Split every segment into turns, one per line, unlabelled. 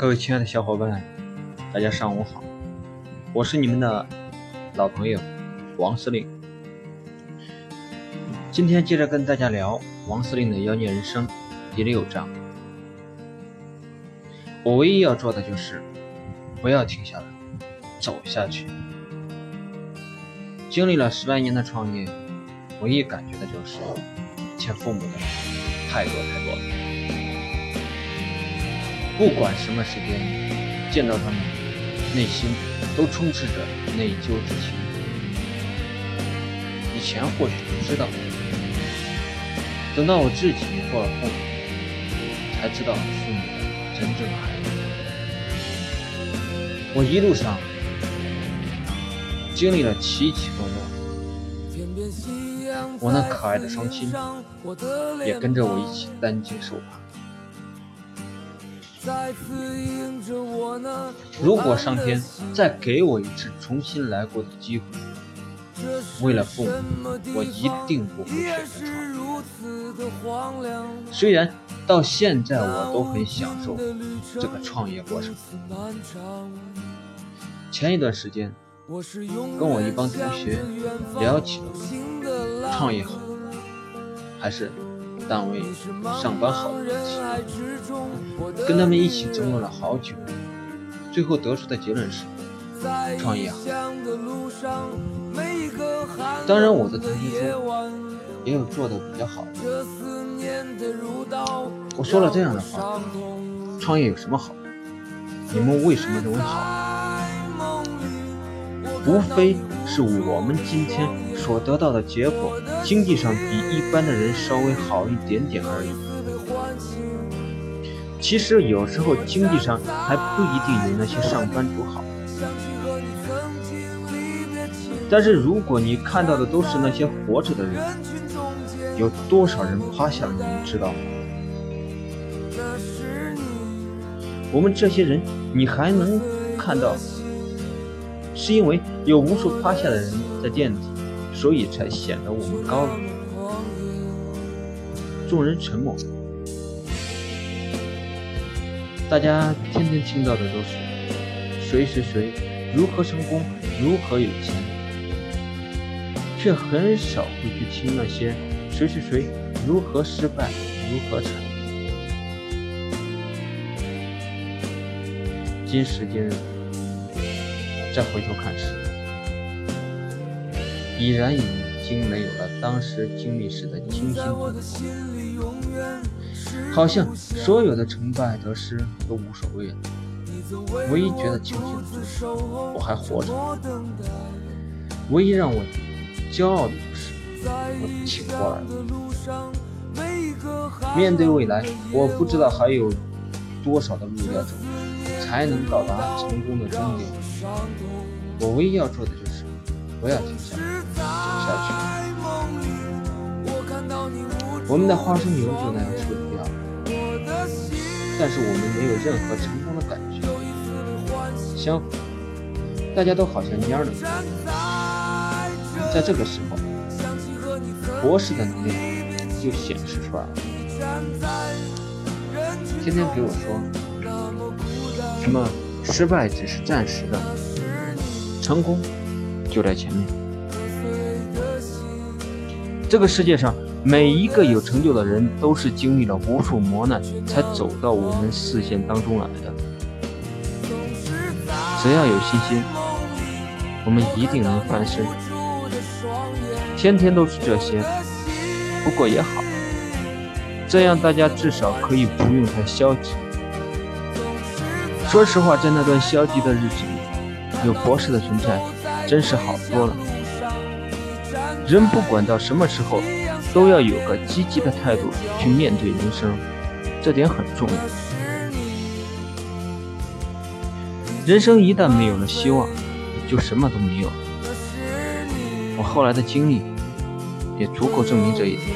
各位亲爱的小伙伴，大家上午好，我是你们的老朋友王司令。今天接着跟大家聊王司令的妖孽人生第六章。我唯一要做的就是不要停下来，走下去。经历了十来年的创业，唯一感觉的就是欠父母的太多太多了。不管什么时间见到他们，内心都充斥着内疚之情。以前或许不知道，等到我自己做了父母，才知道父母的真正含义。我一路上经历了起起落落，我那可爱的双亲也跟着我一起担惊受怕。如果上天再给我一次重新来过的机会，为了父母，我一定不会选择创业。虽然到现在我都很享受这个创业过程。前一段时间，跟我一帮同学聊起了创业好还是。单位上班好的问题，跟他们一起争论了好久，最后得出的结论是创业好。当然，我的同学中也有做的比较好的。我说了这样的话：创业有什么好？你们为什么认为好？无非是我们今天。所得到的结果，经济上比一般的人稍微好一点点而已。其实有时候经济上还不一定有那些上班族好。但是如果你看到的都是那些活着的人，有多少人趴下了，你知道吗？我们这些人，你还能看到，是因为有无数趴下的人在垫底。所以才显得我们高冷。众人沉默，大家天天听到的都是谁谁谁如何成功，如何有钱，却很少会去听那些谁谁谁如何失败，如何惨。今时今日，再回头看时。已然已经没有了当时经历时的惊心动魄，好像所有的成败得失都无所谓了。唯一觉得庆幸的就是我还活着。唯一让我骄傲的就是我挺过来了。面对未来，我不知道还有多少的路要走，才能到达成功的终点。我唯一要做的就是不要停下来。下去。我们的花生油就那样处理掉了，但是我们没有任何成功的感觉。相反，大家都好像蔫了。在这个时候，博士的能量就显示出来了。天天给我说什么失败只是暂时的，成功就在前面。这个世界上每一个有成就的人，都是经历了无数磨难才走到我们视线当中来的。只要有信心，我们一定能翻身。天天都是这些，不过也好，这样大家至少可以不用太消极。说实话，在那段消极的日子里，有博士的存在，真是好多了。人不管到什么时候，都要有个积极的态度去面对人生，这点很重要。人生一旦没有了希望，就什么都没有。我后来的经历也足够证明这一点。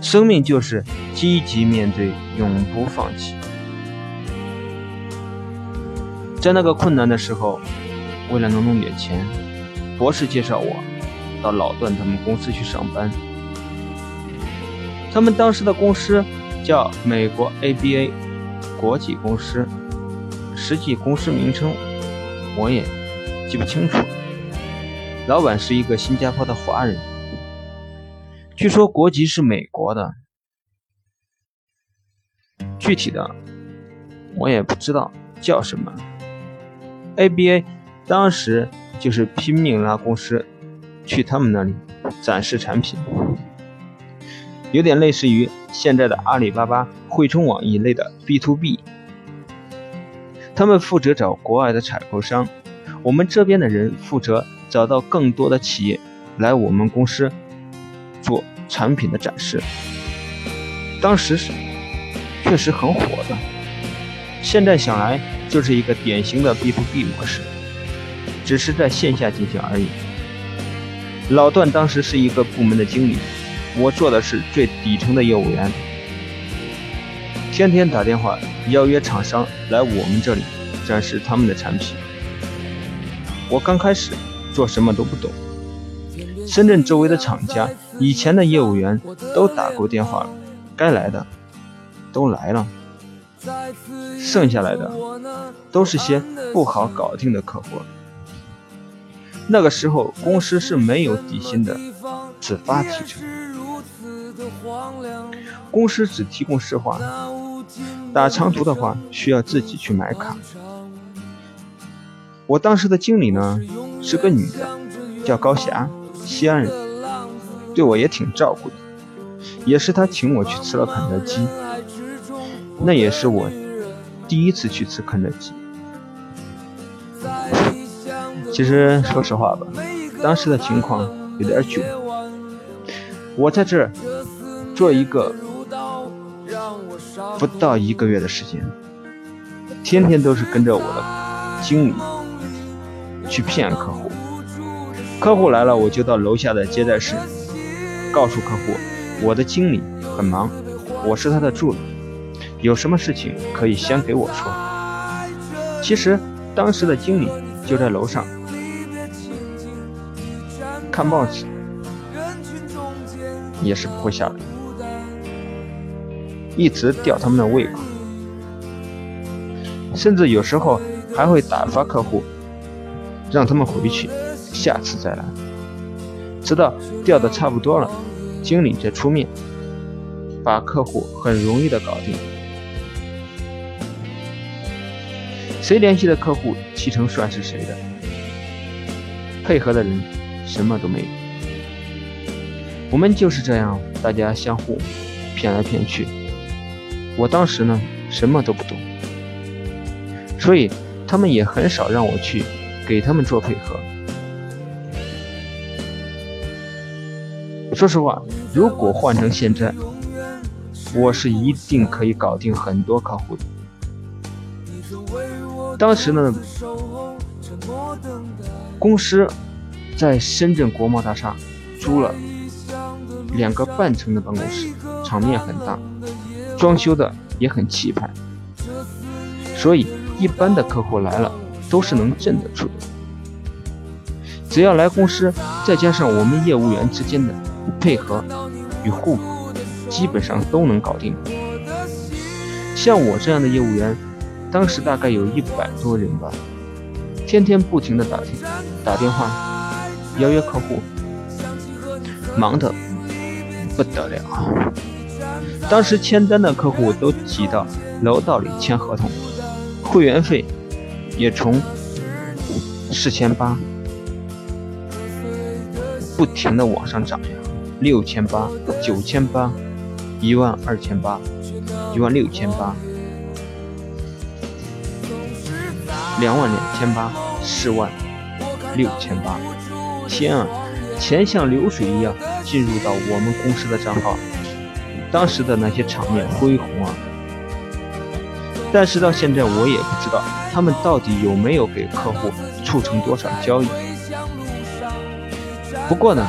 生命就是积极面对，永不放弃。在那个困难的时候，为了能弄点钱。博士介绍我到老段他们公司去上班。他们当时的公司叫美国 ABA，国际公司，实际公司名称我也记不清楚。老板是一个新加坡的华人，据说国籍是美国的，具体的我也不知道叫什么。ABA 当时就是拼命拉公司去他们那里展示产品，有点类似于现在的阿里巴巴、汇充网一类的 B to B。他们负责找国外的采购商，我们这边的人负责。找到更多的企业来我们公司做产品的展示，当时是确实很火的。现在想来，就是一个典型的 B to B 模式，只是在线下进行而已。老段当时是一个部门的经理，我做的是最底层的业务员，天天打电话邀约厂商来我们这里展示他们的产品。我刚开始。做什么都不懂。深圳周围的厂家，以前的业务员都打过电话了，该来的都来了，剩下来的都是些不好搞定的客户。那个时候公司是没有底薪的，只发提成，公司只提供市话，打长途的话需要自己去买卡。我当时的经理呢？是个女的，叫高霞，西安人，对我也挺照顾的。也是她请我去吃了肯德基，那也是我第一次去吃肯德基。其实说实话吧，当时的情况有点囧。我在这儿做一个不到一个月的时间，天天都是跟着我的经理。去骗客户，客户来了我就到楼下的接待室，告诉客户我的经理很忙，我是他的助理，有什么事情可以先给我说。其实当时的经理就在楼上看报纸，也是不会下来，一直吊他们的胃口，甚至有时候还会打发客户。让他们回去，下次再来，直到吊的差不多了，经理再出面，把客户很容易的搞定。谁联系的客户，七成算是谁的。配合的人什么都没有。我们就是这样，大家相互骗来骗去。我当时呢，什么都不懂，所以他们也很少让我去。给他们做配合。说实话，如果换成现在，我是一定可以搞定很多客户的。当时呢，公司在深圳国贸大厦租了两个半层的办公室，场面很大，装修的也很气派，所以一般的客户来了。都是能镇得住的，只要来公司，再加上我们业务员之间的配合与互补，基本上都能搞定。像我这样的业务员，当时大概有一百多人吧，天天不停的打听、打电话邀约客户，忙得不得了。当时签单的客户都挤到楼道里签合同，会员费。也从四千八不停的往上涨呀，六千八、九千八、一万二千八、一万六千八、两万两千八、四万六千八，天啊，钱像流水一样进入到我们公司的账号，当时的那些场面恢宏啊！但是到现在我也不知道。他们到底有没有给客户促成多少交易？不过呢，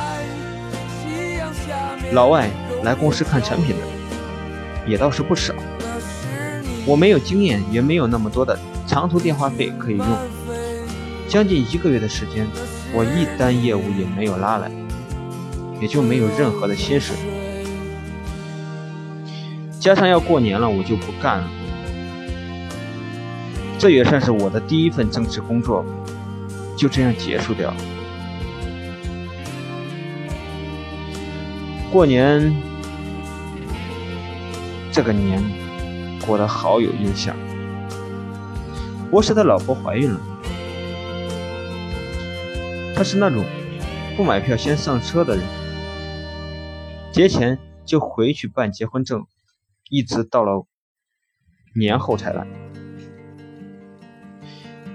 老外来公司看产品的也倒是不少。我没有经验，也没有那么多的长途电话费可以用。将近一个月的时间，我一单业务也没有拉来，也就没有任何的薪水。加上要过年了，我就不干了。这也算是我的第一份正式工作，就这样结束掉。过年这个年过得好有印象。博士的老婆怀孕了，他是那种不买票先上车的人，节前就回去办结婚证，一直到了年后才来。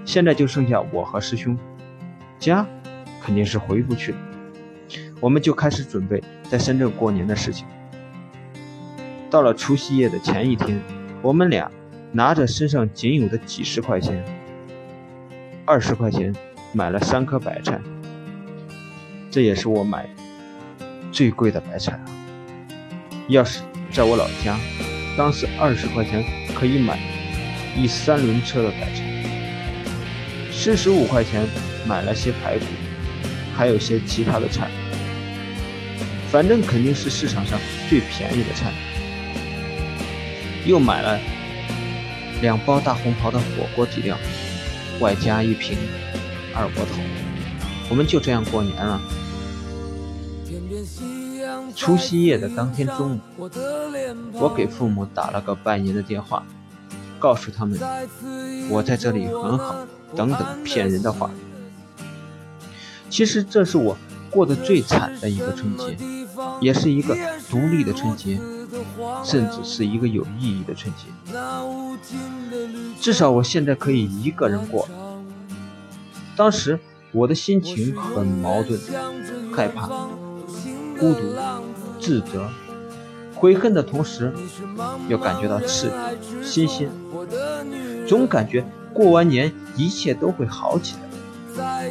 现在就剩下我和师兄，家肯定是回不去了，我们就开始准备在深圳过年的事情。到了除夕夜的前一天，我们俩。拿着身上仅有的几十块钱，二十块钱买了三颗白菜，这也是我买最贵的白菜了。要是在我老家，当时二十块钱可以买一三轮车的白菜。四十五块钱买了些排骨，还有些其他的菜，反正肯定是市场上最便宜的菜。又买了。两包大红袍的火锅底料，外加一瓶二锅头，我们就这样过年了。除夕夜的当天中午，我给父母打了个拜年的电话，告诉他们我在这里很好，等等骗人的话。其实这是我过得最惨的一个春节，也是一个独立的春节。甚至是一个有意义的春节，至少我现在可以一个人过。当时我的心情很矛盾，害怕、孤独、自责、悔恨的同时，又感觉到刺激、新鲜，总感觉过完年一切都会好起来。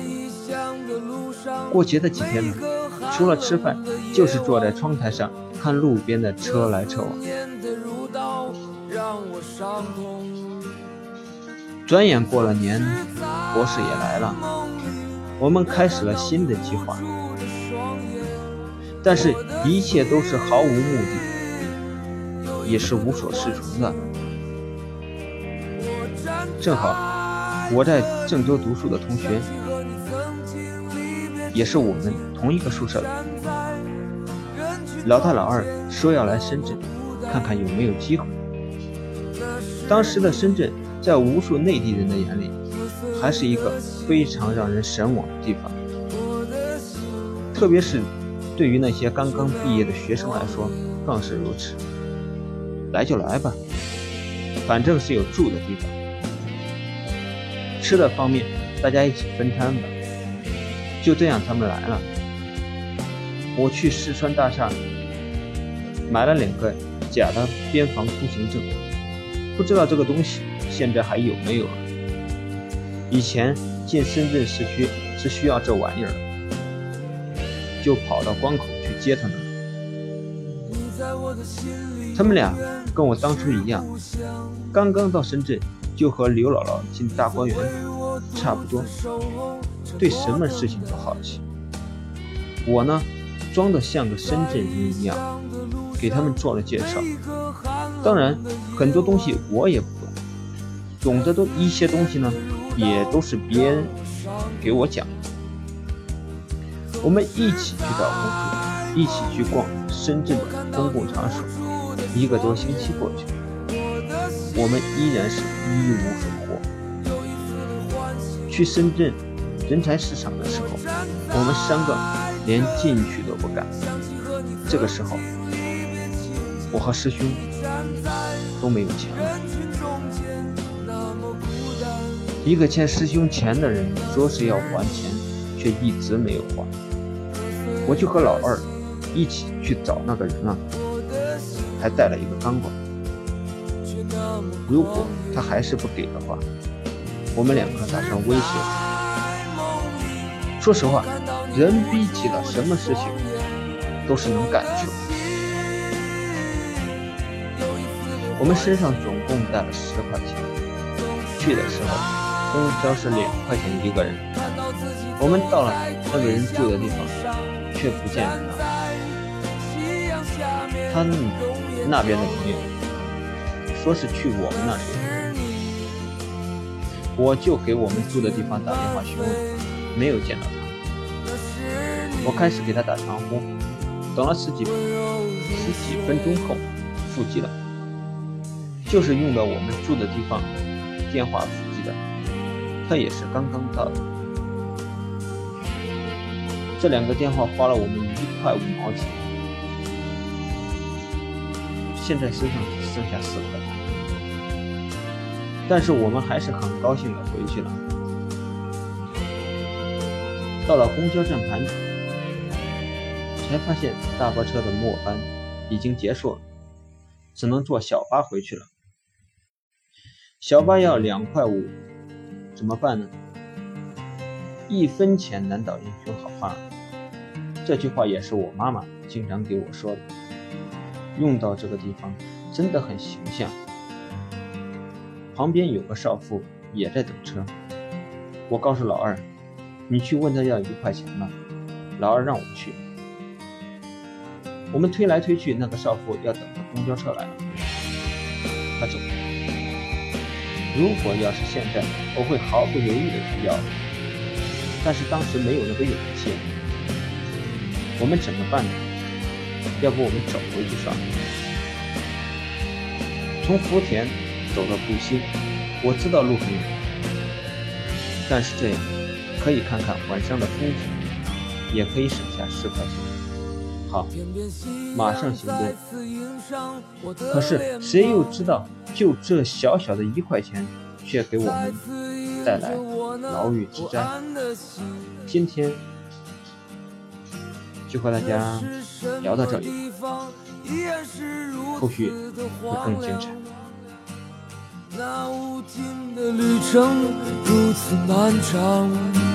过节的几天呢，除了吃饭，就是坐在窗台上。看路边的车来车往，转眼过了年，博士也来了，我们开始了新的计划，但是一切都是毫无目的，也是无所适从的。正好我在郑州读书的同学，也是我们同一个宿舍的。老大、老二说要来深圳，看看有没有机会。当时的深圳，在无数内地人的眼里，还是一个非常让人神往的地方。特别是对于那些刚刚毕业的学生来说，更是如此。来就来吧，反正是有住的地方。吃的方面，大家一起分摊吧。就这样，他们来了。我去四川大厦买了两个假的边防通行证，不知道这个东西现在还有没有了。以前进深圳市区是需要这玩意儿的，就跑到关口去接他们。他们俩跟我当初一样，刚刚到深圳就和刘姥姥进大观园差不多，对什么事情都好奇。我呢？装的像个深圳人一样，给他们做了介绍。当然，很多东西我也不懂，懂得的一些东西呢，也都是别人给我讲。我们一起去找工作，一起去逛深圳的公共场所。一个多星期过去了，我们依然是一无所获。去深圳人才市场的时候，我们三个。连进去都不敢。这个时候，我和师兄都没有钱了。一个欠师兄钱的人说是要还钱，却一直没有还。我就和老二一起去找那个人了，还带了一个钢管。如果他还是不给的话，我们两个打算威胁他。说实话。人逼急了什么事情都是能干出。我们身上总共带了十块钱，去的时候公交是两块钱一个人。我们到了那个人住的地方，却不见他。他那边的朋友说是去我们那里。我就给我们住的地方打电话询问，没有见到他。我开始给他打长呼，等了十几十几分钟后，腹机了，就是用的我们住的地方电话腹机的，他也是刚刚到。这两个电话花了我们一块五毛钱，现在身上只剩下四块。但是我们还是很高兴的回去了。到了公交站牌，才发现大巴车的末班已经结束了，只能坐小巴回去了。小巴要两块五，怎么办呢？一分钱难倒英雄好，这句话也是我妈妈经常给我说的，用到这个地方真的很形象。旁边有个少妇也在等车，我告诉老二：“你去问他要一块钱吧。”老二让我去。我们推来推去，那个少妇要等的公交车来了，他走了。如果要是现在，我会毫不犹豫的去要，但是当时没有那个勇气。我们怎么办呢？要不我们走回去算了。从福田。走到步行，我知道路很远，但是这样可以看看晚上的风景，也可以省下十块钱。好，马上行动。可是谁又知道，就这小小的一块钱，却给我们带来牢狱之灾。今天就和大家聊到这里，后续会更精彩。
那无尽的旅程如此漫长。